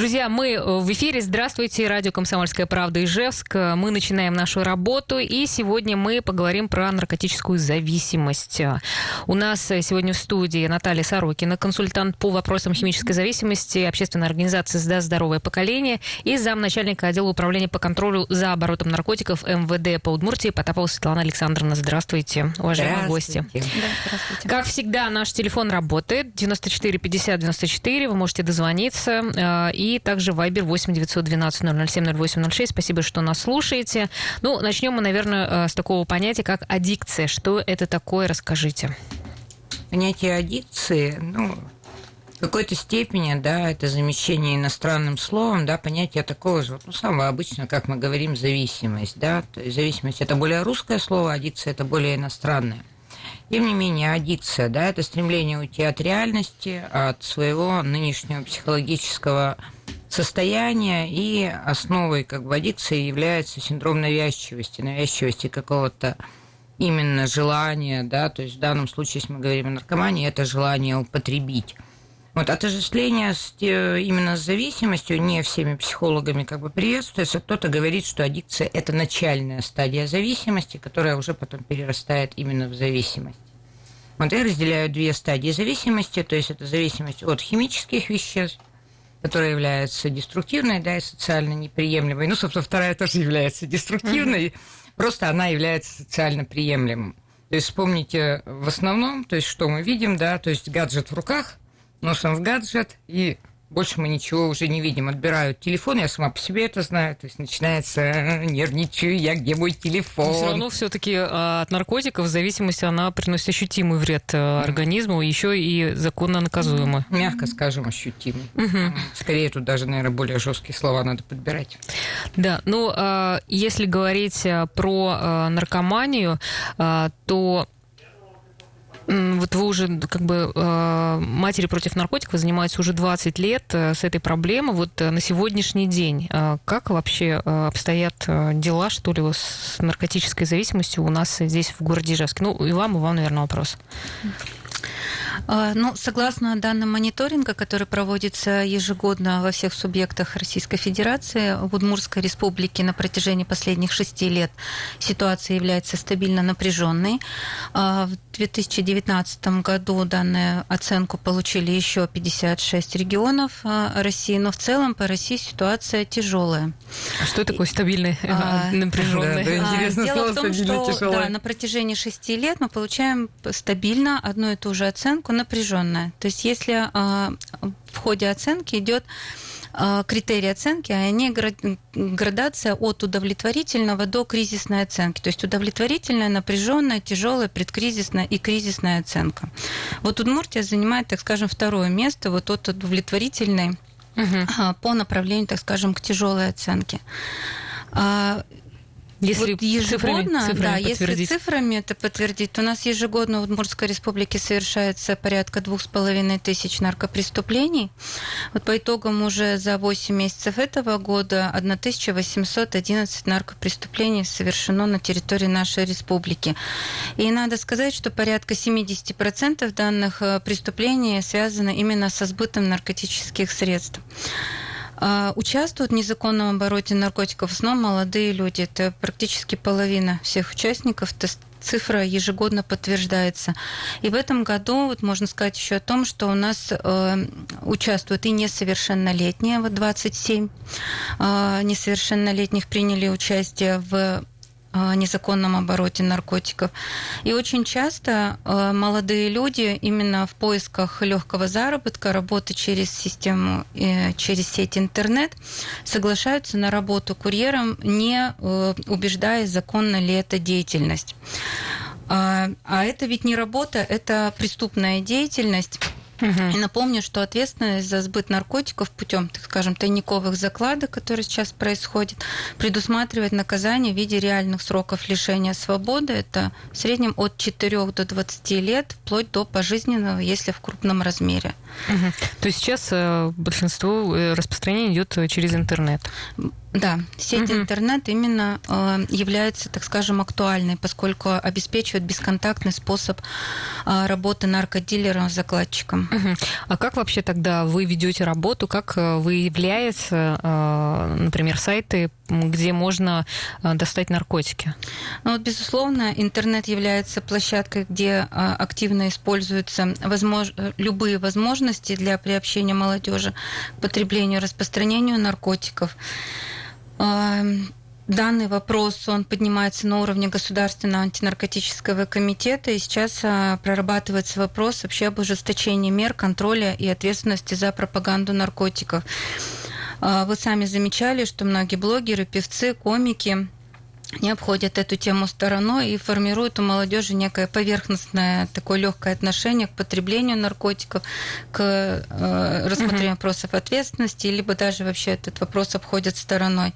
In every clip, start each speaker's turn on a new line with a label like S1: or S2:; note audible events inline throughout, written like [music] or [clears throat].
S1: Друзья, мы в эфире. Здравствуйте, радио «Комсомольская правда» Ижевск. Мы начинаем нашу работу, и сегодня мы поговорим про наркотическую зависимость. У нас сегодня в студии Наталья Сорокина, консультант по вопросам химической зависимости общественной организации «Сда. Здоровое поколение» и замначальника отдела управления по контролю за оборотом наркотиков МВД по Удмуртии Потапова Светлана Александровна. Здравствуйте, уважаемые гости.
S2: Да, здравствуйте.
S1: Как всегда, наш телефон работает. 94 50 94. Вы можете дозвониться и также Viber 8 912 007 0806. Спасибо, что нас слушаете. Ну, начнем мы, наверное, с такого понятия, как аддикция. Что это такое, расскажите.
S2: Понятие аддикции, ну, в какой-то степени, да, это замещение иностранным словом, да, понятие такого же, ну, самого обычного, как мы говорим, зависимость, да, то есть зависимость – это более русское слово, аддикция – это более иностранное. Тем не менее, аддикция, да, это стремление уйти от реальности, от своего нынешнего психологического состояния, и основой как бы аддикции является синдром навязчивости, навязчивости какого-то именно желания, да, то есть в данном случае, если мы говорим о наркомании, это желание употребить. Вот отождествление с, именно с зависимостью не всеми психологами как бы приветствуется. Кто-то говорит, что аддикция – это начальная стадия зависимости, которая уже потом перерастает именно в зависимость. Вот я разделяю две стадии зависимости, то есть это зависимость от химических веществ, которая является деструктивной, да, и социально неприемлемой. Ну, собственно, вторая тоже является деструктивной, mm-hmm. просто она является социально приемлемой. То есть вспомните в основном, то есть что мы видим, да, то есть гаджет в руках, носом в гаджет, и больше мы ничего уже не видим. Отбирают телефон, я сама по себе это знаю, то есть начинается «Э, нервничаю я, где мой телефон. Но
S1: все равно все-таки а, от наркотиков зависимость, она приносит ощутимый вред mm. организму, еще и законно наказуемый.
S2: Мягко скажем, ощутимый. Mm-hmm. Скорее тут даже, наверное, более жесткие слова надо подбирать.
S1: Да, ну, а, если говорить про наркоманию, то вот вы уже как бы э, матери против наркотиков занимаетесь уже 20 лет э, с этой проблемой. Вот э, на сегодняшний день как вообще обстоят дела, что ли, с наркотической зависимостью у нас здесь в городе Ижевске? Ну, и вам, и вам, наверное, вопрос.
S3: А, ну, согласно данным мониторинга, который проводится ежегодно во всех субъектах Российской Федерации, в Удмуртской Республике на протяжении последних шести лет ситуация является стабильно напряженной. А, в 2019 году данную оценку получили еще 56 регионов а, России, но в целом по России ситуация тяжелая.
S1: А что такое стабильный, а, напряженный? Да,
S3: интересно Дело слово в том, что да, на протяжении шести лет мы получаем стабильно одну и ту же оценку напряженная. То есть если а, в ходе оценки идет а, критерии оценки, они градация от удовлетворительного до кризисной оценки. То есть удовлетворительная, напряженная, тяжелая, предкризисная и кризисная оценка. Вот Удмуртия занимает, так скажем, второе место вот от удовлетворительной угу. по направлению, так скажем, к тяжелой оценке. Если вот ежегодно, цифрами, цифрами да, если цифрами это подтвердить, то у нас ежегодно в Удмуртской республике совершается порядка двух с половиной тысяч наркопреступлений. Вот по итогам уже за 8 месяцев этого года 1811 наркопреступлений совершено на территории нашей республики. И надо сказать, что порядка 70% данных э, преступлений связаны именно со сбытом наркотических средств. А, участвуют в незаконном обороте наркотиков в основном молодые люди. Это практически половина всех участников. Цифра ежегодно подтверждается. И в этом году вот можно сказать еще о том, что у нас э, участвуют и несовершеннолетние, вот 27 э, несовершеннолетних приняли участие в незаконном обороте наркотиков. И очень часто э, молодые люди именно в поисках легкого заработка, работы через систему, э, через сеть интернет, соглашаются на работу курьером, не э, убеждаясь, законна ли эта деятельность. А, а это ведь не работа, это преступная деятельность. Угу. И напомню, что ответственность за сбыт наркотиков путем, так скажем, тайниковых закладок, которые сейчас происходят, предусматривает наказание в виде реальных сроков лишения свободы. Это в среднем от 4 до 20 лет, вплоть до пожизненного, если в крупном размере.
S1: Угу. То есть сейчас э, большинство э, распространения идет через интернет?
S3: Да, сеть угу. интернет именно э, является, так скажем, актуальной, поскольку обеспечивает бесконтактный способ э, работы наркодилером с закладчиком.
S1: Угу. А как вообще тогда вы ведете работу? Как э, выявляется, э, например, сайты, где можно э, достать наркотики?
S3: Ну, вот, безусловно, интернет является площадкой, где э, активно используются возмож... любые возможности для приобщения молодежи к потреблению, распространению наркотиков. Данный вопрос, он поднимается на уровне Государственного антинаркотического комитета, и сейчас а, прорабатывается вопрос вообще об ужесточении мер контроля и ответственности за пропаганду наркотиков. А, вы сами замечали, что многие блогеры, певцы, комики не обходят эту тему стороной и формируют у молодежи некое поверхностное такое легкое отношение к потреблению наркотиков, к э, рассмотрению вопросов ответственности, либо даже вообще этот вопрос обходят стороной.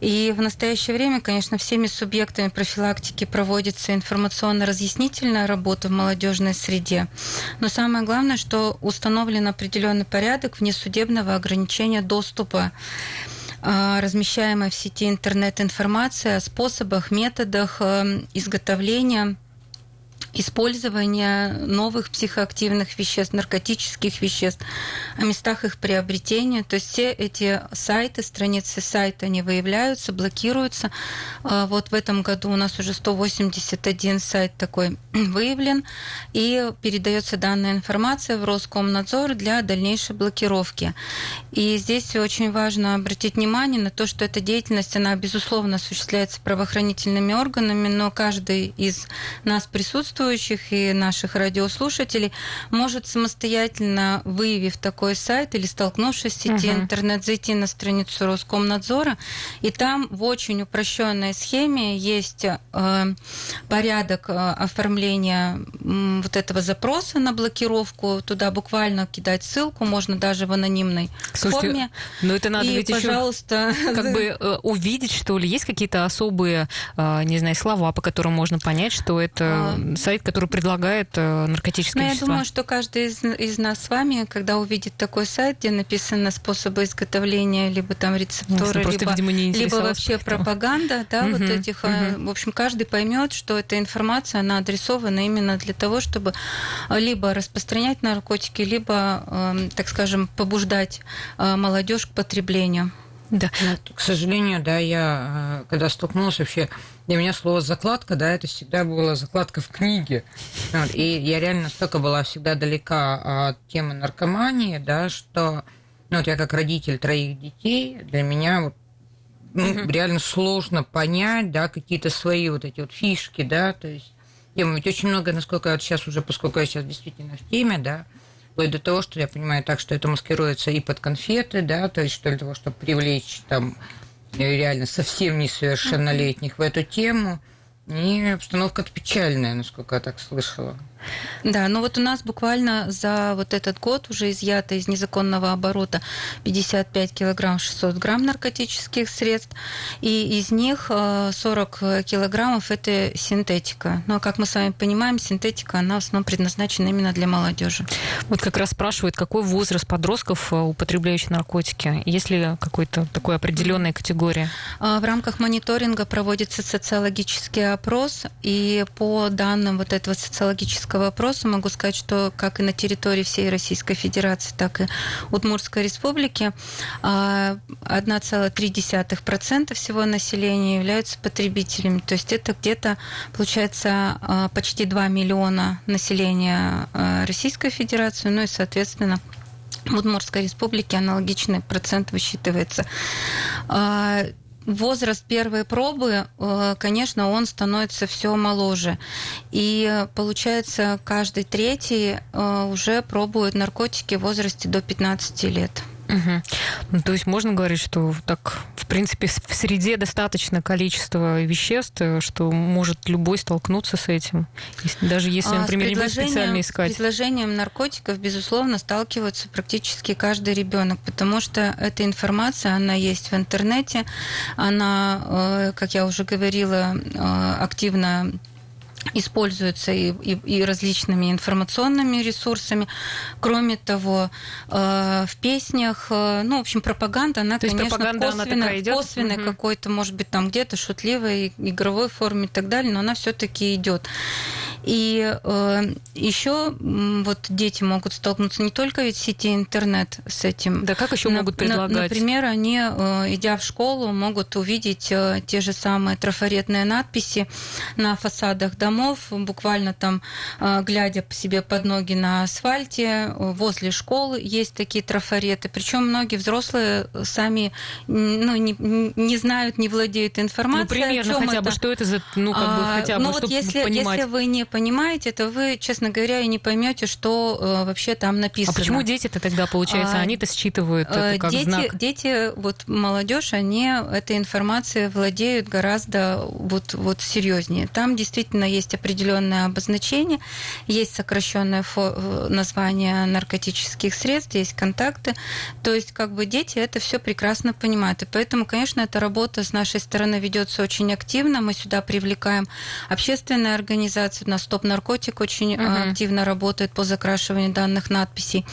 S3: И в настоящее время, конечно, всеми субъектами профилактики проводится информационно-разъяснительная работа в молодежной среде. Но самое главное, что установлен определенный порядок внесудебного ограничения доступа размещаемая в сети интернет-информация о способах, методах эм, изготовления использования новых психоактивных веществ, наркотических веществ, о местах их приобретения. То есть все эти сайты, страницы сайта, они выявляются, блокируются. А, вот в этом году у нас уже 181 сайт такой [clears throat] выявлен, и передается данная информация в Роскомнадзор для дальнейшей блокировки. И здесь очень важно обратить внимание на то, что эта деятельность, она, безусловно, осуществляется правоохранительными органами, но каждый из нас присутствует присутствующих и наших радиослушателей может самостоятельно, выявив такой сайт или столкнувшись в сети uh-huh. интернет, зайти на страницу Роскомнадзора, и там в очень упрощенной схеме есть э, порядок э, оформления э, вот этого запроса на блокировку. Туда буквально кидать ссылку, можно даже в анонимной Слушайте, форме.
S1: Но ну это надо и, ведь пожалуйста, еще [laughs] как бы [laughs] э, увидеть, что ли, есть какие-то особые, э, не знаю, слова, по которым можно понять, что это сайт сайт, который предлагает э, наркотические
S3: ну,
S1: вещества.
S3: Я думаю, что каждый из, из нас с вами, когда увидит такой сайт, где написаны способы изготовления, либо там рецептуры,
S1: ну, либо, видимо,
S3: либо вообще пропаганда, да, угу, вот этих, угу. в общем, каждый поймет, что эта информация, она адресована именно для того, чтобы либо распространять наркотики, либо, эм, так скажем, побуждать э, молодежь к потреблению.
S2: Да. К сожалению, да, я э, когда столкнулась вообще, для меня слово закладка, да, это всегда была закладка в книге. Вот, и я реально настолько была всегда далека от темы наркомании, да, что ну, вот я как родитель троих детей, для меня вот, ну, угу. реально сложно понять, да, какие-то свои вот эти вот фишки, да, то есть тема ведь очень много, насколько я вот сейчас уже, поскольку я сейчас действительно в теме, да, вплоть до того, что я понимаю так, что это маскируется и под конфеты, да, то есть что для того, чтобы привлечь там реально совсем несовершеннолетних в эту тему. И обстановка печальная, насколько я так слышала.
S3: Да, ну вот у нас буквально за вот этот год уже изъято из незаконного оборота 55 килограмм 600 грамм наркотических средств, и из них 40 э, килограммов это синтетика. Но, как мы с вами понимаем, синтетика, она в основном предназначена именно для молодежи.
S1: Вот как раз спрашивают, какой возраст подростков, э, употребляющих наркотики? Есть ли какой-то такой определенная категория?
S3: А, в рамках мониторинга проводится социологический опрос, и по данным вот этого социологического такого вопроса могу сказать, что как и на территории всей Российской Федерации, так и Удмуртской Республики 1,3% а, всего населения являются потребителями. То есть это где-то, получается, а, почти 2 миллиона населения а, Российской Федерации, ну и, соответственно, в Удмуртской Республике аналогичный процент высчитывается возраст первой пробы, э, конечно, он становится все моложе. И получается, каждый третий э, уже пробует наркотики в возрасте до 15 лет.
S1: Угу. Ну, то есть можно говорить, что так, в принципе, в среде достаточно количества веществ, что может любой столкнуться с этим, даже если, а, например, не будет специально искать.
S3: С предложением наркотиков, безусловно, сталкивается практически каждый ребенок, потому что эта информация, она есть в интернете, она, э, как я уже говорила, э, активно используется и, и, и различными информационными ресурсами. Кроме того, э, в песнях, э, ну, в общем, пропаганда, она,
S1: То
S3: конечно,
S1: пропаганда, косвенно,
S3: она идет? косвенной угу. какой-то, может быть, там где-то шутливой, игровой форме и так далее, но она все-таки идет. И э, еще вот дети могут столкнуться не только ведь в сети интернет с этим.
S1: Да как еще на, могут предлагать?
S3: На, например, они, э, идя в школу, могут увидеть э, те же самые трафаретные надписи на фасадах домов, буквально там, э, глядя по себе под ноги на асфальте, возле школы есть такие трафареты. Причем многие взрослые сами ну, не, не знают, не владеют информацией.
S1: Ну, примерно хотя
S3: это.
S1: бы, что это за, ну, как бы, а, хотя бы,
S3: ну, вот если,
S1: понимать.
S3: если вы не понимаете, то вы, честно говоря, и не поймете, что э, вообще там написано.
S1: А почему дети-то тогда, получается, а, они-то считывают это как
S3: дети,
S1: знак?
S3: Дети, вот молодежь, они этой информацией владеют гораздо вот, вот серьезнее. Там действительно есть определенное обозначение, есть сокращенное фо- название наркотических средств, есть контакты. То есть, как бы дети это все прекрасно понимают. И поэтому, конечно, эта работа с нашей стороны ведется очень активно. Мы сюда привлекаем общественные организации. У нас Стоп наркотик очень угу. активно работает по закрашиванию данных надписей.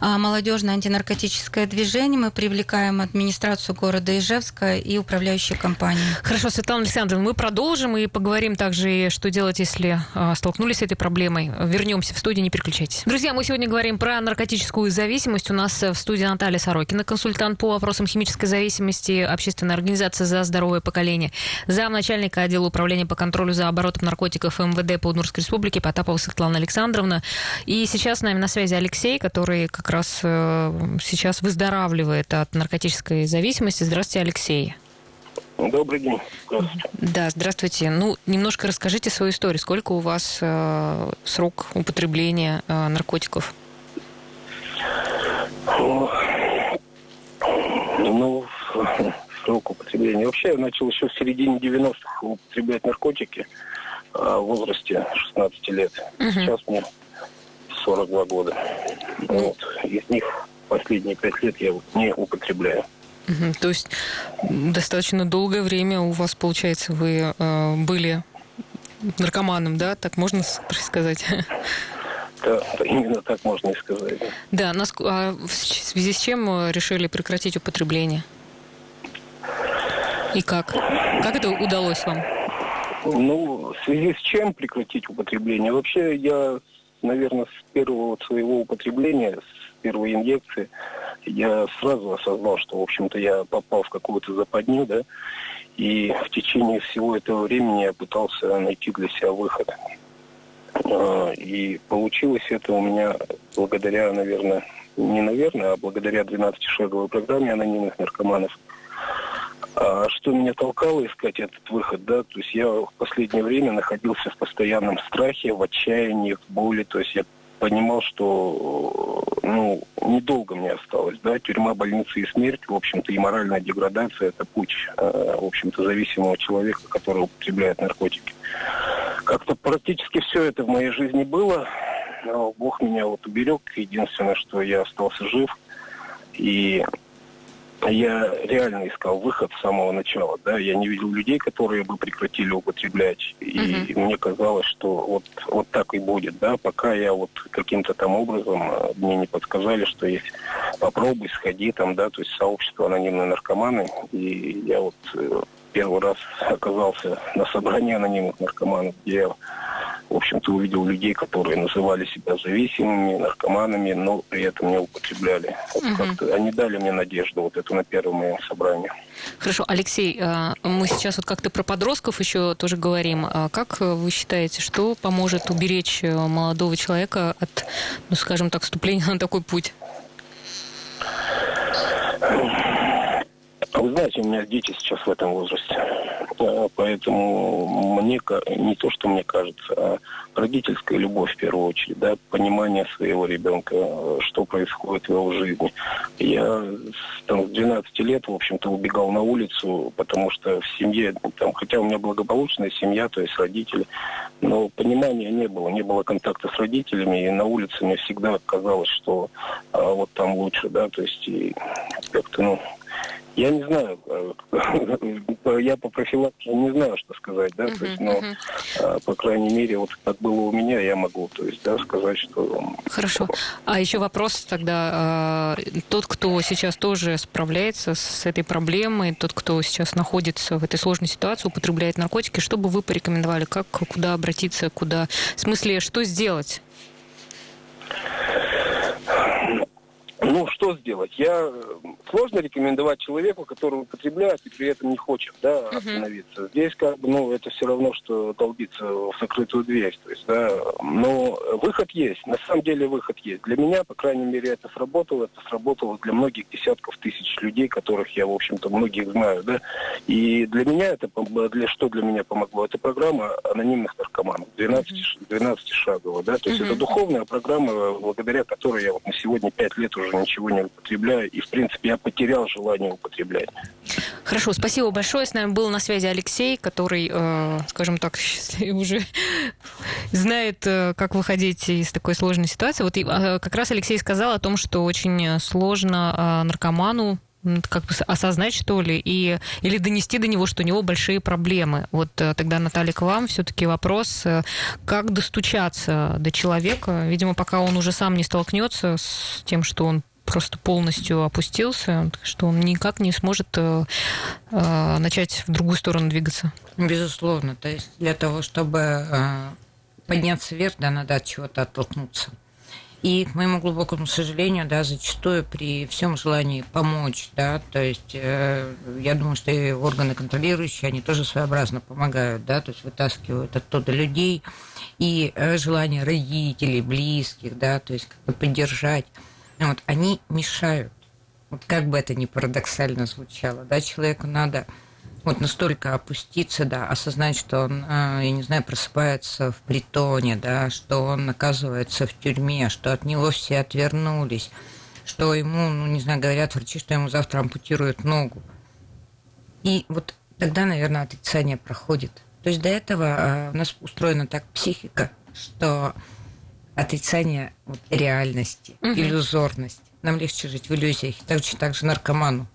S3: А молодежное антинаркотическое движение мы привлекаем администрацию города Ижевска и управляющие компании.
S1: Хорошо, Светлана Александровна, мы продолжим и поговорим также, что делать, если а, столкнулись с этой проблемой. Вернемся в студию, не переключайтесь. Друзья, мы сегодня говорим про наркотическую зависимость. У нас в студии Наталья Сорокина, консультант по вопросам химической зависимости, общественная организация «За здоровое поколение», замначальника отдела управления по контролю за оборотом наркотиков МВД по Удмуртской Республики Потапова Светлана Александровна. И сейчас с нами на связи Алексей, который как раз э, сейчас выздоравливает от наркотической зависимости. Здравствуйте, Алексей.
S4: Добрый день. Здравствуйте.
S1: Да, здравствуйте. Ну, немножко расскажите свою историю. Сколько у вас э, срок употребления э, наркотиков?
S4: Ну, [laughs] срок употребления. Вообще я начал еще в середине 90-х употреблять наркотики. А, в возрасте 16 лет. Угу. Сейчас мне 42 года. Вот. Из них последние пять лет я не употребляю.
S1: Угу. То есть достаточно долгое время у вас, получается, вы э, были наркоманом, да? Так можно сказать?
S4: Да, именно так можно и сказать.
S1: Да, нас, а в связи с чем решили прекратить употребление? И как? Как это удалось вам?
S4: Ну, в связи с чем прекратить употребление? Вообще, я, наверное, с первого своего употребления, с первой инъекции, я сразу осознал, что, в общем-то, я попал в какую-то западню, да, и в течение всего этого времени я пытался найти для себя выход. А, и получилось это у меня благодаря, наверное, не наверное, а благодаря 12-шаговой программе анонимных наркоманов – а что меня толкало искать этот выход, да, то есть я в последнее время находился в постоянном страхе, в отчаянии, в боли, то есть я понимал, что ну, недолго мне осталось, да, тюрьма, больница и смерть, в общем-то, и моральная деградация – это путь, э, в общем-то, зависимого человека, который употребляет наркотики. Как-то практически все это в моей жизни было, но Бог меня вот уберег, единственное, что я остался жив, и я реально искал выход с самого начала, да, я не видел людей, которые бы прекратили употреблять, и uh-huh. мне казалось, что вот, вот так и будет, да, пока я вот каким-то там образом, э, мне не подсказали, что есть попробуй, сходи там, да, то есть сообщество анонимные наркоманы, и я вот э, первый раз оказался на собрании анонимных наркоманов, где я в общем-то, увидел людей, которые называли себя зависимыми, наркоманами, но при этом не употребляли. Угу. Они дали мне надежду вот эту на первом моем собрании.
S1: Хорошо, Алексей, э, мы сейчас вот как-то про подростков еще тоже говорим. А как вы считаете, что поможет уберечь э, молодого человека от, ну, скажем так, вступления на такой путь?
S4: Вы знаете, у меня дети сейчас в этом возрасте. Поэтому мне не то, что мне кажется, а родительская любовь в первую очередь, да, понимание своего ребенка, что происходит в его жизни. Я там, с 12 лет, в общем-то, убегал на улицу, потому что в семье, там, хотя у меня благополучная семья, то есть родители, но понимания не было, не было контакта с родителями, и на улице мне всегда казалось, что а, вот там лучше, да, то есть и как-то, ну, я не знаю, э, [laughs] я по профилактике не знаю, что сказать, да, то есть, но, а, по крайней мере, вот как было у меня, я могу, то есть, да, сказать, что...
S1: Хорошо. А еще вопрос тогда, а, тот, кто сейчас тоже справляется с этой проблемой, тот, кто сейчас находится в этой сложной ситуации, употребляет наркотики, что бы вы порекомендовали, как, куда обратиться, куда, в смысле, что сделать?
S4: Ну, что сделать? Я сложно рекомендовать человеку, который употребляет и при этом не хочет, да, остановиться. Uh-huh. Здесь как бы, ну, это все равно, что долбиться в закрытую дверь, то есть, да. Но выход есть, на самом деле выход есть. Для меня, по крайней мере, это сработало, это сработало для многих десятков тысяч людей, которых я, в общем-то, многих знаю, да. И для меня это, для что для меня помогло? Это программа анонимных наркоманов, 12, uh-huh. 12 шагов, да. То есть uh-huh. это духовная программа, благодаря которой я вот на сегодня 5 лет уже ничего не употребляю. И, в принципе, я потерял желание употреблять.
S1: Хорошо, спасибо большое. С нами был на связи Алексей, который, э, скажем так, [laughs] уже знает, э, как выходить из такой сложной ситуации. Вот э, как раз Алексей сказал о том, что очень сложно наркоману как бы осознать, что ли, и, или донести до него, что у него большие проблемы. Вот тогда, Наталья, к вам все-таки вопрос, как достучаться до человека, видимо, пока он уже сам не столкнется с тем, что он просто полностью опустился, что он никак не сможет э, э, начать в другую сторону двигаться.
S2: Безусловно. То есть для того, чтобы э, подняться вверх, да, надо от чего-то оттолкнуться. И, к моему глубокому сожалению, да, зачастую при всем желании помочь, да, то есть э, я думаю, что и органы контролирующие, они тоже своеобразно помогают, да, то есть вытаскивают оттуда людей, и э, желание родителей, близких, да, то есть как бы поддержать вот, они мешают. Вот как бы это ни парадоксально звучало, да, человеку надо вот настолько опуститься, да, осознать, что он, а, я не знаю, просыпается в притоне, да, что он оказывается в тюрьме, что от него все отвернулись, что ему, ну, не знаю, говорят врачи, что ему завтра ампутируют ногу. И вот тогда, наверное, отрицание проходит. То есть до этого а, у нас устроена так психика, что отрицание вот, реальности, угу. иллюзорность. Нам легче жить в иллюзиях. Точно так же наркоману.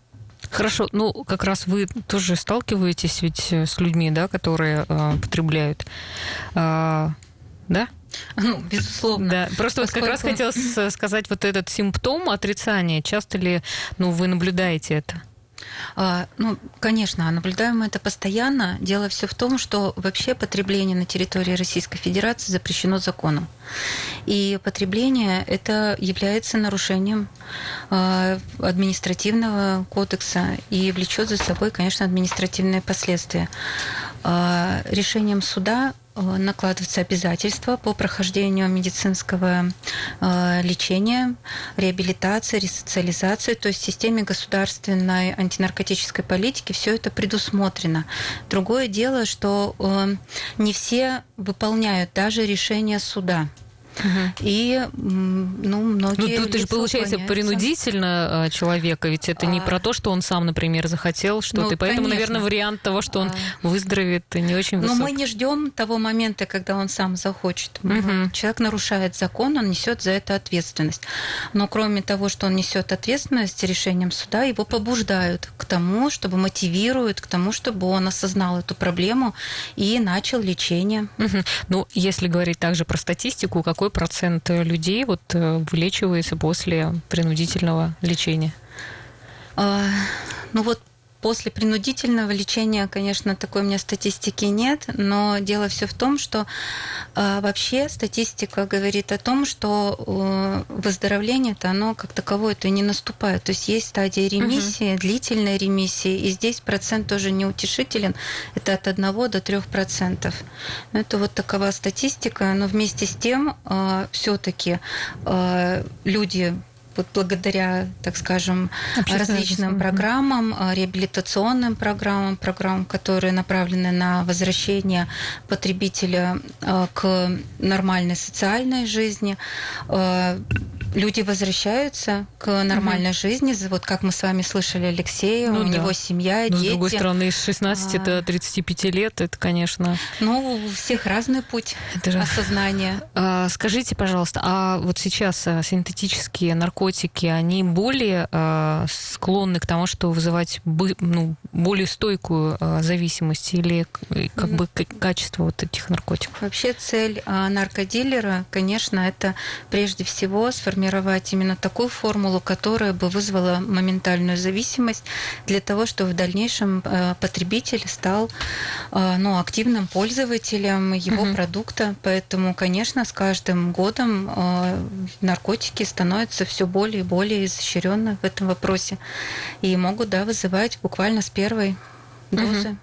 S1: Хорошо, ну как раз вы тоже сталкиваетесь ведь э, с людьми, да, которые э, потребляют, э, да?
S3: Ну, безусловно.
S1: Да. Просто Поскольку... вот как раз хотела сказать вот этот симптом отрицания. Часто ли, ну, вы наблюдаете это?
S3: А, ну, конечно, наблюдаем мы это постоянно. Дело все в том, что вообще потребление на территории Российской Федерации запрещено законом. И потребление это является нарушением а, административного кодекса и влечет за собой, конечно, административные последствия. А, решением суда Э, накладываются обязательства по прохождению медицинского э, лечения, реабилитации, ресоциализации, то есть в системе государственной антинаркотической политики все это предусмотрено. Другое дело, что э, не все выполняют даже решения суда. И, ну, многие...
S1: Ну, тут же получается принудительно а, человека, ведь это не а... про то, что он сам, например, захотел что-то, ну, поэтому, конечно. наверное, вариант того, что он а... выздоровеет, не очень высок.
S3: Но мы не ждем того момента, когда он сам захочет. Угу. Человек нарушает закон, он несет за это ответственность. Но кроме того, что он несет ответственность решением суда, его побуждают к тому, чтобы мотивируют к тому, чтобы он осознал эту проблему и начал лечение.
S1: Угу. Ну, если говорить также про статистику, какой какой процент людей вот э, вылечивается после принудительного лечения?
S3: А, ну вот После принудительного лечения, конечно, такой у меня статистики нет, но дело все в том, что э, вообще статистика говорит о том, что э, выздоровление-то оно как таковое это не наступает. То есть есть стадия ремиссии, угу. длительной ремиссии, и здесь процент тоже неутешителен, это от 1 до 3 процентов. Это вот такова статистика, но вместе с тем э, все-таки э, люди вот благодаря, так скажем, различным программам, э, реабилитационным программам, программам, которые направлены на возвращение потребителя э, к нормальной социальной жизни, э, люди возвращаются к нормальной угу. жизни. Вот как мы с вами слышали Алексея, ну, у да. него семья,
S1: Но,
S3: дети.
S1: С другой стороны, с 16 а... до 35 лет, это, конечно...
S3: Ну, у всех разный путь это осознания.
S1: А, скажите, пожалуйста, а вот сейчас а, синтетические наркотики, они более а, склонны к тому, что вызывать ну, более стойкую а, зависимость или как бы качество вот этих наркотиков?
S3: Вообще цель а, наркодилера, конечно, это прежде всего сформировать именно такую формулу, которая бы вызвала моментальную зависимость для того, чтобы в дальнейшем а, потребитель стал ну, активным пользователем его угу. продукта. Поэтому, конечно, с каждым годом наркотики становятся все более и более изощренны в этом вопросе и могут да, вызывать буквально с первой дозы.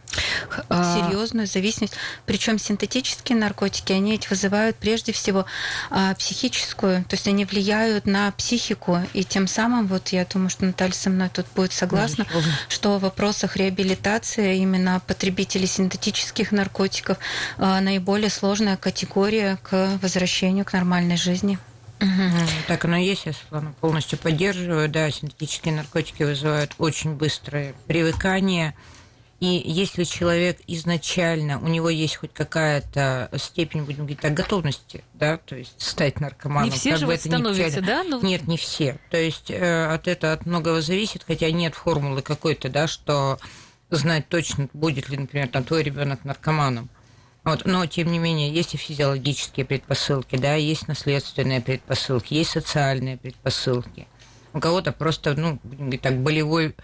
S3: Угу. Серьезную зависимость. Причем синтетические наркотики, они ведь вызывают прежде всего а, психическую, то есть они влияют на психику. И тем самым, вот я думаю, что Наталья со мной тут будет согласна, что в вопросах реабилитации именно потребителей синтетических наркотиков а, наиболее сложная категория к возвращению к нормальной жизни.
S2: Угу. Так оно и есть, я Светлана полностью поддерживаю. Да, синтетические наркотики вызывают очень быстрое привыкание, и если человек изначально, у него есть хоть какая-то степень, будем говорить так, готовности, да, то есть стать наркоманом.
S1: Не все как же бы это становятся,
S2: не
S1: да?
S2: Но... Ну, Нет, не все. То есть э, от этого от многого зависит, хотя нет формулы какой-то, да, что знать точно, будет ли, например, там, твой ребенок наркоманом. Вот, но, тем не менее, есть и физиологические предпосылки, да, есть наследственные предпосылки, есть социальные предпосылки. У кого-то просто, ну, будем говорить так, болевой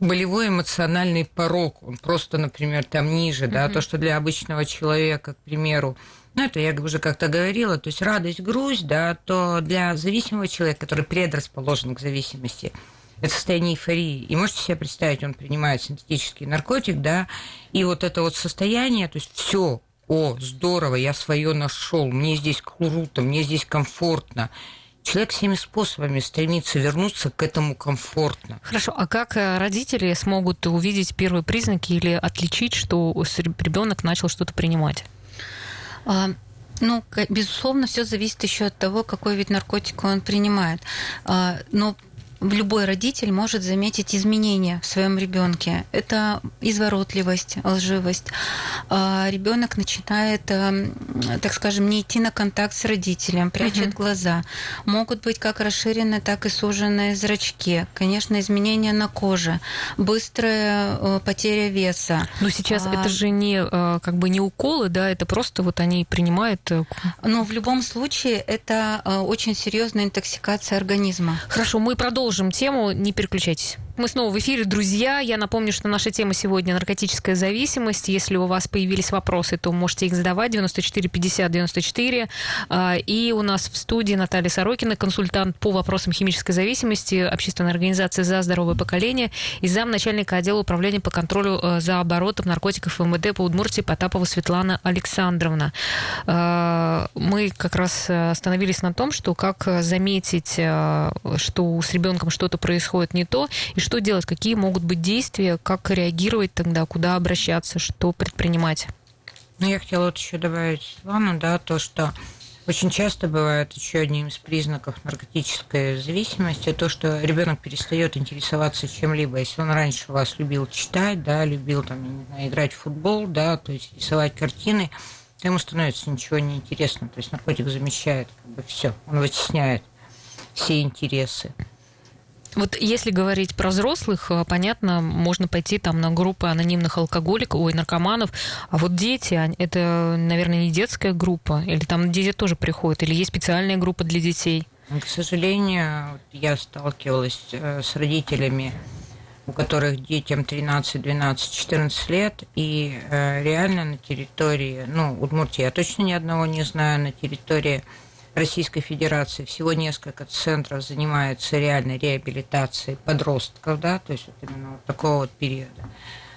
S2: болевой эмоциональный порог, он просто, например, там ниже, mm-hmm. да, то, что для обычного человека, к примеру, ну, это я уже как-то говорила, то есть радость, грусть, да, то для зависимого человека, который предрасположен к зависимости, это состояние эйфории. И можете себе представить, он принимает синтетический наркотик, да, и вот это вот состояние, то есть все, о, здорово, я свое нашел, мне здесь круто, мне здесь комфортно. Человек всеми способами стремится вернуться к этому комфортно.
S1: Хорошо, а как э, родители смогут увидеть первые признаки или отличить, что ребенок начал что-то принимать?
S3: А, ну, безусловно, все зависит еще от того, какой вид наркотика он принимает. А, но любой родитель может заметить изменения в своем ребенке. Это изворотливость, лживость. А, Ребенок начинает, эм, так скажем, не идти на контакт с родителем, прячет uh-huh. глаза. Могут быть как расширенные, так и суженные зрачки. Конечно, изменения на коже, быстрая э, потеря веса.
S1: Но сейчас а... это же не э, как бы не уколы, да, это просто вот они принимают. Э,
S3: Но в любом случае это очень серьезная интоксикация организма.
S1: Хорошо, мы продолжим продолжим тему, не переключайтесь. Мы снова в эфире, друзья. Я напомню, что наша тема сегодня наркотическая зависимость. Если у вас появились вопросы, то можете их задавать 94 50 94. И у нас в студии Наталья Сорокина, консультант по вопросам химической зависимости общественной организации «За здоровое поколение» и зам начальника отдела управления по контролю э, за оборотом наркотиков МВД по Удмуртии Потапова Светлана Александровна. А, мы как раз э, остановились на том, что как заметить, э, что с ребенком что-то происходит не то, и что делать, какие могут быть действия, как реагировать тогда, куда обращаться, что предпринимать?
S2: Ну, я хотела вот еще добавить, Светлана, да, то, что очень часто бывает еще одним из признаков наркотической зависимости то, что ребенок перестает интересоваться чем-либо. Если он раньше вас любил читать, да, любил там, не знаю, играть в футбол, да, то есть рисовать картины, то ему становится ничего не интересно. То есть наркотик замещает как бы все, он вытесняет все интересы.
S1: Вот если говорить про взрослых, э, понятно, можно пойти там на группы анонимных алкоголиков, ой, наркоманов, а вот дети, это, наверное, не детская группа, или там дети тоже приходят, или есть специальная группа для детей?
S2: К сожалению, я сталкивалась э, с родителями, у которых детям 13, 12, 14 лет, и э, реально на территории, ну, Удмуртии я точно ни одного не знаю, на территории Российской Федерации всего несколько центров занимаются реальной реабилитацией подростков, да, то есть вот именно вот такого вот периода.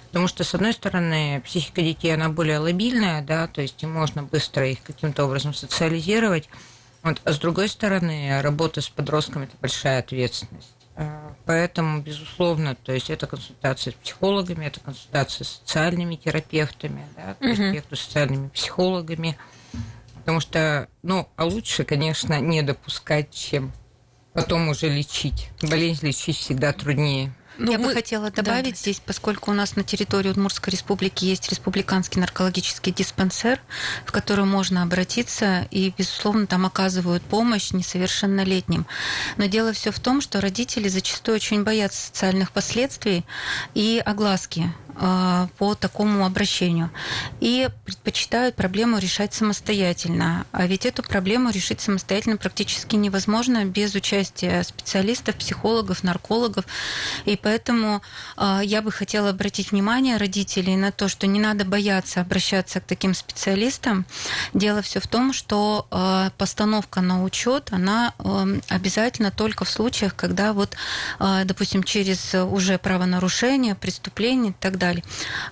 S2: Потому что, с одной стороны, психика детей, она более лобильная, да, то есть и можно быстро их каким-то образом социализировать. Вот. А с другой стороны, работа с подростками – это большая ответственность. А, поэтому, безусловно, то есть это консультация с психологами, это консультация с социальными терапевтами, да, то есть социальными психологами – Потому что, ну, а лучше, конечно, не допускать, чем потом уже лечить. Болезнь лечить всегда труднее.
S3: Ну, Я мы... бы хотела добавить да, здесь, поскольку у нас на территории Удмуртской республики есть республиканский наркологический диспансер, в который можно обратиться, и, безусловно, там оказывают помощь несовершеннолетним. Но дело все в том, что родители зачастую очень боятся социальных последствий и огласки по такому обращению и предпочитают проблему решать самостоятельно. А ведь эту проблему решить самостоятельно практически невозможно без участия специалистов, психологов, наркологов. И поэтому э, я бы хотела обратить внимание родителей на то, что не надо бояться обращаться к таким специалистам. Дело все в том, что э, постановка на учет, она обязательно только в случаях, когда вот, допустим, через уже правонарушение, преступление и так далее.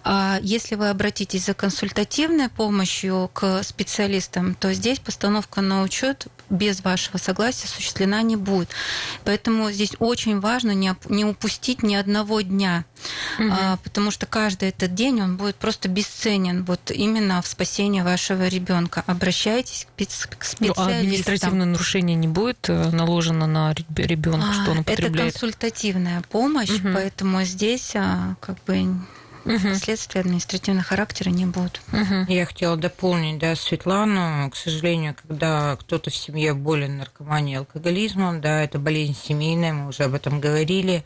S3: А если вы обратитесь за консультативной помощью к специалистам, то здесь постановка на учет без вашего согласия осуществлена не будет. Поэтому здесь очень важно не, не упустить ни одного дня, угу. а, потому что каждый этот день он будет просто бесценен вот именно в спасении вашего ребенка. Обращайтесь к, к специалистам. Ну, а
S1: административное нарушение не будет э, наложено на ребенка, а, что он употребляет?
S3: Это консультативная помощь, угу. поэтому здесь а, как бы угу. последствия административного характера не будут.
S2: Угу. Я хотела дополнить, да, Светлану. К сожалению, когда кто-то в семье болен наркоманией и алкоголизмом, да, это болезнь семейная, мы уже об этом говорили.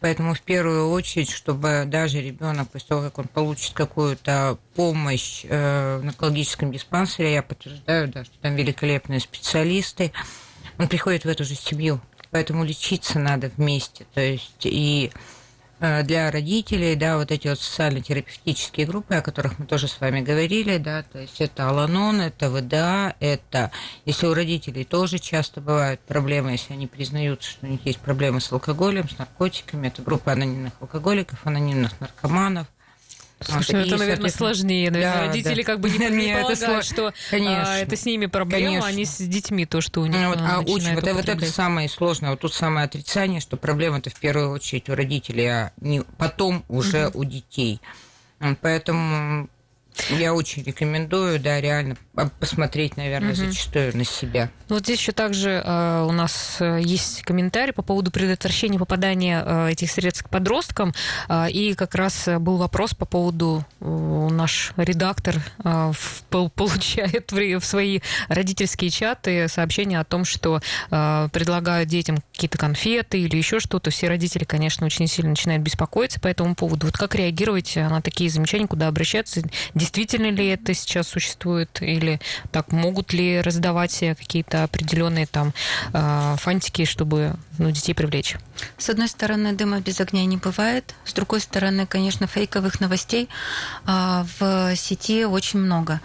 S2: Поэтому в первую очередь, чтобы даже ребенок после того, как он получит какую-то помощь э, в наркологическом диспансере, я подтверждаю, да, что там великолепные специалисты, он приходит в эту же семью. Поэтому лечиться надо вместе. То есть и для родителей, да, вот эти вот социально-терапевтические группы, о которых мы тоже с вами говорили, да, то есть это Аланон, это ВДА, это, если у родителей тоже часто бывают проблемы, если они признаются, что у них есть проблемы с алкоголем, с наркотиками, это группа анонимных алкоголиков, анонимных наркоманов,
S1: Слушай, вот, это, наверное, сложнее. Наверное, да, родители да. как бы не [laughs] предполагают, это что а, это с ними проблема, Конечно. а не с детьми то, что у них
S2: ну, вот, А учим, вот, вот это самое сложное. Вот тут самое отрицание, что проблема-то в первую очередь у родителей, а не потом уже угу. у детей. Поэтому я очень рекомендую, да, реально посмотреть, наверное, угу. зачастую на себя.
S1: Ну, вот здесь еще также э, у нас э, есть комментарий по поводу предотвращения попадания э, этих средств к подросткам. Э, и как раз был вопрос по поводу э, наш редактор э, в, [laughs] получает в, в свои родительские чаты сообщения о том, что э, предлагают детям какие-то конфеты или еще что-то. Все родители, конечно, очень сильно начинают беспокоиться по этому поводу. Вот как реагировать на такие замечания, куда обращаться? Действительно ли это сейчас существует или так могут ли раздавать какие-то определенные там а, фантики, чтобы ну, детей привлечь?
S3: С одной стороны, дыма без огня не бывает. С другой стороны, конечно, фейковых новостей а, в сети очень много.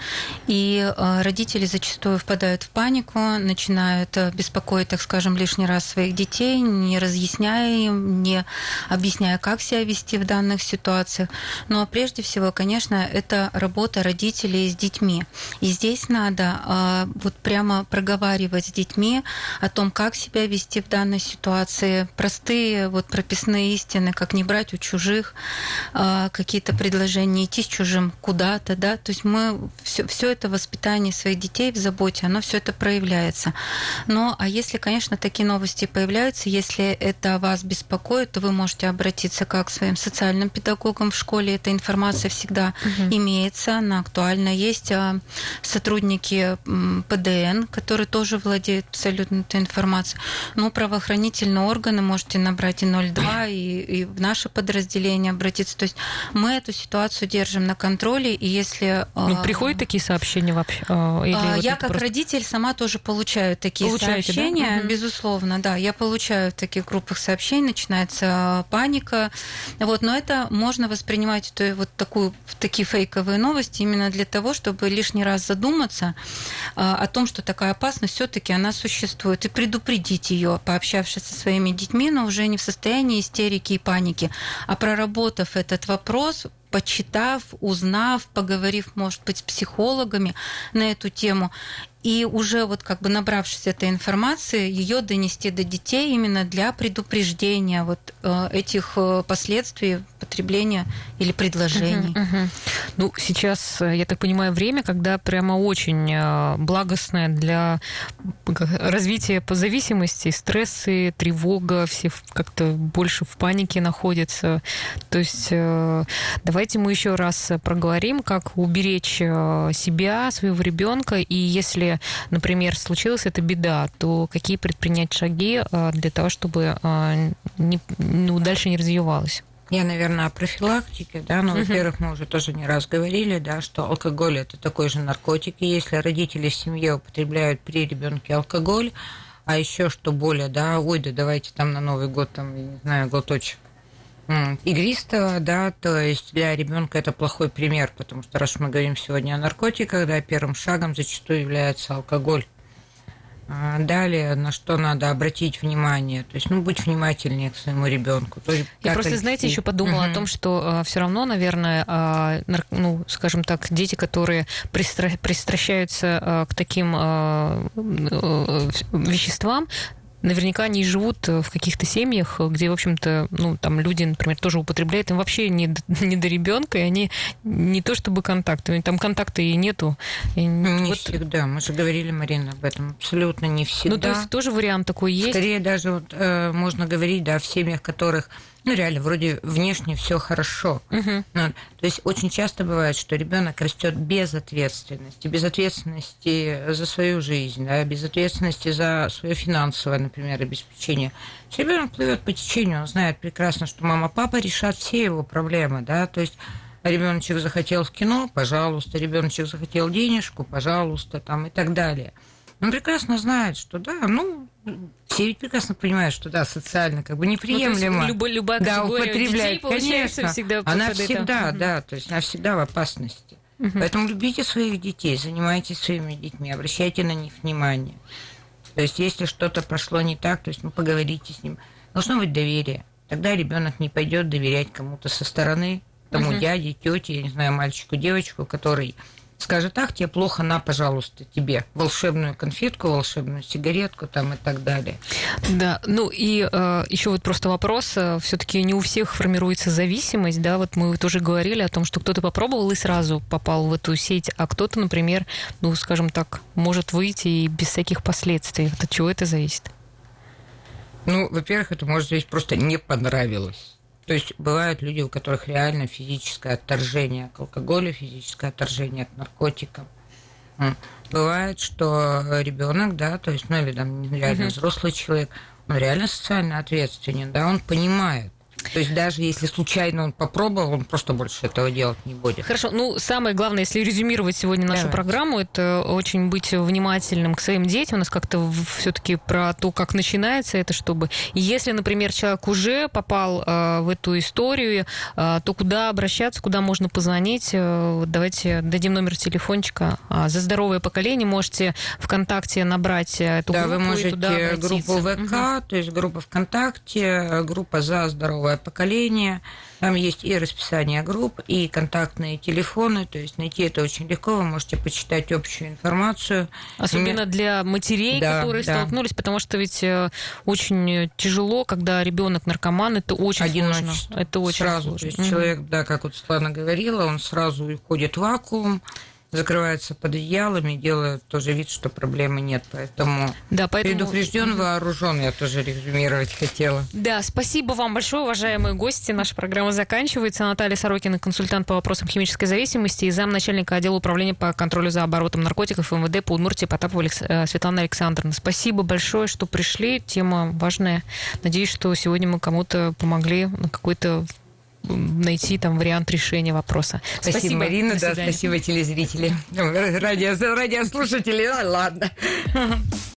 S3: И а, родители зачастую впадают в панику, начинают беспокоить, так скажем, лишний раз своих детей, не разъясняя им, не объясняя, как себя вести в данных ситуациях. Но прежде всего, конечно, это работа родителей с детьми. И здесь здесь надо а, вот прямо проговаривать с детьми о том, как себя вести в данной ситуации. Простые вот прописные истины, как не брать у чужих а, какие-то предложения, идти с чужим куда-то, да. То есть мы все, все это воспитание своих детей в заботе, оно все это проявляется. Но а если, конечно, такие новости появляются, если это вас беспокоит, то вы можете обратиться как к своим социальным педагогам в школе. Эта информация всегда угу. имеется, она актуальна. Есть а, сотрудники ПДН, которые тоже владеют абсолютно этой информацией. Но правоохранительные органы можете набрать и 02, и, и в наше подразделение обратиться. То есть мы эту ситуацию держим на контроле, и если...
S1: Ну, э, приходят такие сообщения вообще? Э,
S3: или а, вот я как просто... родитель сама тоже получаю такие Получаете, сообщения, да? безусловно, да. Я получаю в таких группах сообщений, начинается паника. Вот, но это можно воспринимать то, вот такую, такие фейковые новости именно для того, чтобы лишний раз задуматься а, о том, что такая опасность все-таки она существует, и предупредить ее, пообщавшись со своими детьми, но уже не в состоянии истерики и паники, а проработав этот вопрос, почитав, узнав, поговорив, может быть, с психологами на эту тему и уже вот как бы набравшись этой информации, ее донести до детей именно для предупреждения вот э, этих э, последствий потребления или предложений. Uh-huh.
S1: Ну, сейчас, э, я так понимаю, время, когда прямо очень благостное для развития зависимости, стрессы, тревога, все как-то больше в панике находятся. То есть давайте мы еще раз проговорим, как уберечь себя, своего ребенка, и если например, случилась эта беда, то какие предпринять шаги а, для того, чтобы а, не, ну, дальше не развивалось?
S2: Я, наверное, о профилактике, да, но, ну, во-первых, мы уже тоже не раз говорили, да, что алкоголь это такой же наркотик, и если родители в семье употребляют при ребенке алкоголь, а еще что более, да, ой, да давайте там на Новый год, там, я не знаю, глоточек игристого, да, то есть для ребенка это плохой пример, потому что раз мы говорим сегодня о наркотиках, да, первым шагом зачастую является алкоголь. А далее, на что надо обратить внимание, то есть, ну, быть внимательнее к своему ребенку.
S1: Я просто, знаете, еще подумала угу. о том, что э, все равно, наверное, э, ну, скажем так, дети, которые пристра... пристращаются э, к таким э, э, веществам, наверняка они живут э, в каких-то семьях, где, в общем-то, ну, там люди, например, тоже употребляют, им вообще не, [laughs] не до ребенка, и они не то чтобы контакты, там контакта и нету.
S2: И не вот... всегда, мы же говорили, Марина, об этом, абсолютно не всегда.
S1: Ну, то есть тоже вариант такой есть?
S2: Скорее даже вот, э, можно говорить, да, в семьях, которых ну, реально, вроде внешне все хорошо. Угу. То есть очень часто бывает, что ребенок растет без ответственности, без ответственности за свою жизнь, да, без ответственности за свое финансовое, например, обеспечение. Ребенок плывет по течению, он знает прекрасно, что мама, папа решат все его проблемы, да, то есть ребеночек захотел в кино, пожалуйста, ребеночек захотел денежку, пожалуйста, там и так далее. Он прекрасно знает, что да, ну, все ведь прекрасно понимают, что да, социально как бы неприемлемо. Ну,
S1: любая, любая да, употребляет, детей, конечно. Всегда
S2: она всегда, это. да, то есть она всегда в опасности. Угу. Поэтому любите своих детей, занимайтесь своими детьми, обращайте на них внимание. То есть, если что-то прошло не так, то есть, ну, поговорите с ним. Должно быть доверие. Тогда ребенок не пойдет доверять кому-то со стороны, тому угу. дяде, тете, я не знаю, мальчику, девочку, который скажет, ах, тебе плохо, на, пожалуйста, тебе волшебную конфетку, волшебную сигаретку там и так далее.
S1: Да, ну и э, еще вот просто вопрос, э, все-таки не у всех формируется зависимость, да, вот мы тоже говорили о том, что кто-то попробовал и сразу попал в эту сеть, а кто-то, например, ну, скажем так, может выйти и без всяких последствий. Вот от чего это зависит?
S2: Ну, во-первых, это может быть просто не понравилось. То есть бывают люди, у которых реально физическое отторжение к алкоголю, физическое отторжение к наркотикам. Бывает, что ребенок, да, то есть, ну или там реально угу. взрослый человек, он реально социально ответственен, да, он понимает, то есть даже если случайно он попробовал, он просто больше этого делать не будет.
S1: Хорошо. Ну, самое главное, если резюмировать сегодня нашу Давайте. программу, это очень быть внимательным к своим детям. У нас как-то все-таки про то, как начинается это, чтобы... Если, например, человек уже попал э, в эту историю, э, то куда обращаться, куда можно позвонить? Э, давайте дадим номер телефончика. А, за здоровое поколение можете ВКонтакте набрать эту
S2: да,
S1: группу.
S2: Да, вы можете группу ВК, угу. то есть группа ВКонтакте, группа за здоровое новое поколение. Там есть и расписание групп, и контактные телефоны, то есть найти это очень легко, вы можете почитать общую информацию.
S1: Особенно для матерей, да, которые да. столкнулись, потому что ведь э, очень тяжело, когда ребенок наркоман, это очень Одиночество. сложно. Это очень
S2: сразу,
S1: сложно.
S2: То есть mm-hmm. человек, да, как вот Светлана говорила, он сразу уходит в вакуум, закрываются под одеялами, делают тоже вид, что проблемы нет. Поэтому, да, поэтому... предупрежден, вооружен, я тоже резюмировать хотела.
S1: Да, спасибо вам большое, уважаемые гости. Наша программа заканчивается. Наталья Сорокина, консультант по вопросам химической зависимости и замначальника отдела управления по контролю за оборотом наркотиков МВД по Удмуртии Потапова э, Светлана Александровна. Спасибо большое, что пришли. Тема важная. Надеюсь, что сегодня мы кому-то помогли на какой-то найти там вариант решения вопроса.
S2: Спасибо, спасибо Марина, да, спасибо телезрители, [laughs] радио, радиослушатели, ладно.